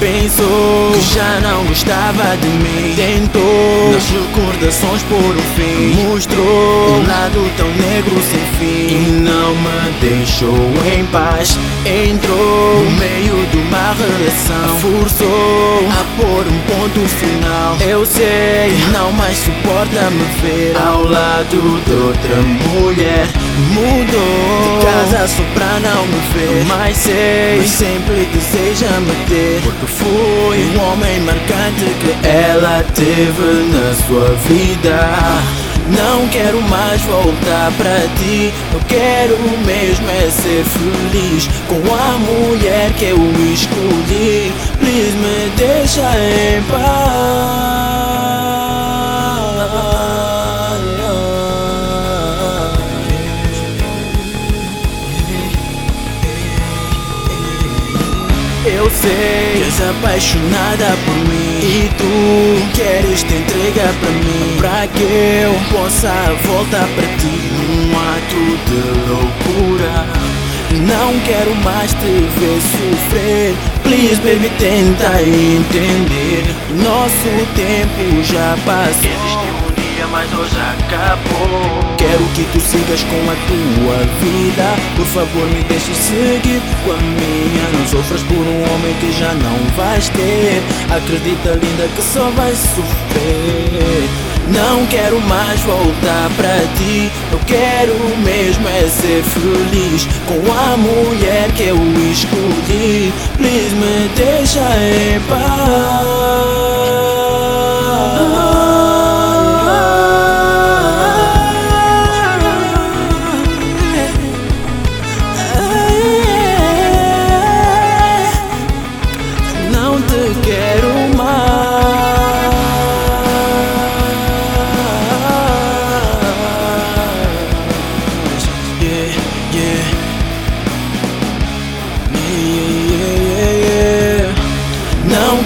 Pensou que já não gostava de mim. Tentou nas recordações por um fim. Mostrou um lado tão negro sem fim Me deixou em paz. Entrou no meio de uma relação. Forçou a pôr um ponto final. Eu sei não mais suporta me ver Ao lado de outra mulher. Mudou. De casa só pra não me ver. Mas sei, mas sempre deseja me ter. Porque fui um homem marcante que ela teve na sua vida não quero mais voltar pra ti. Eu quero mesmo é ser feliz Com a mulher que eu escolhi. Please me deixa em paz. Eu sei que és apaixonada por mim. E tu queres te entregar pra mim. Pra que eu possa voltar pra ti? Num ato de loucura. Não quero mais te ver sofrer. Please baby tenta entender. Nosso tempo já passou dia, mas hoje acabou. Quero que tu sigas com a tua vida. Por favor me deixe seguir com a minha. Não sofras por um homem que já não vais ter. Acredita linda que só vais sofrer. Não quero mais voltar pra ti. Eu quero mesmo é ser feliz Com a mulher que eu escolhi. Please me deixa em paz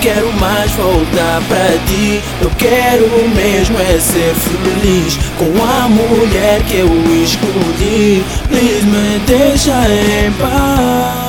quero mais voltar pra ti. Eu quero mesmo é ser feliz Com a mulher que eu escolhi. Please me deixa em paz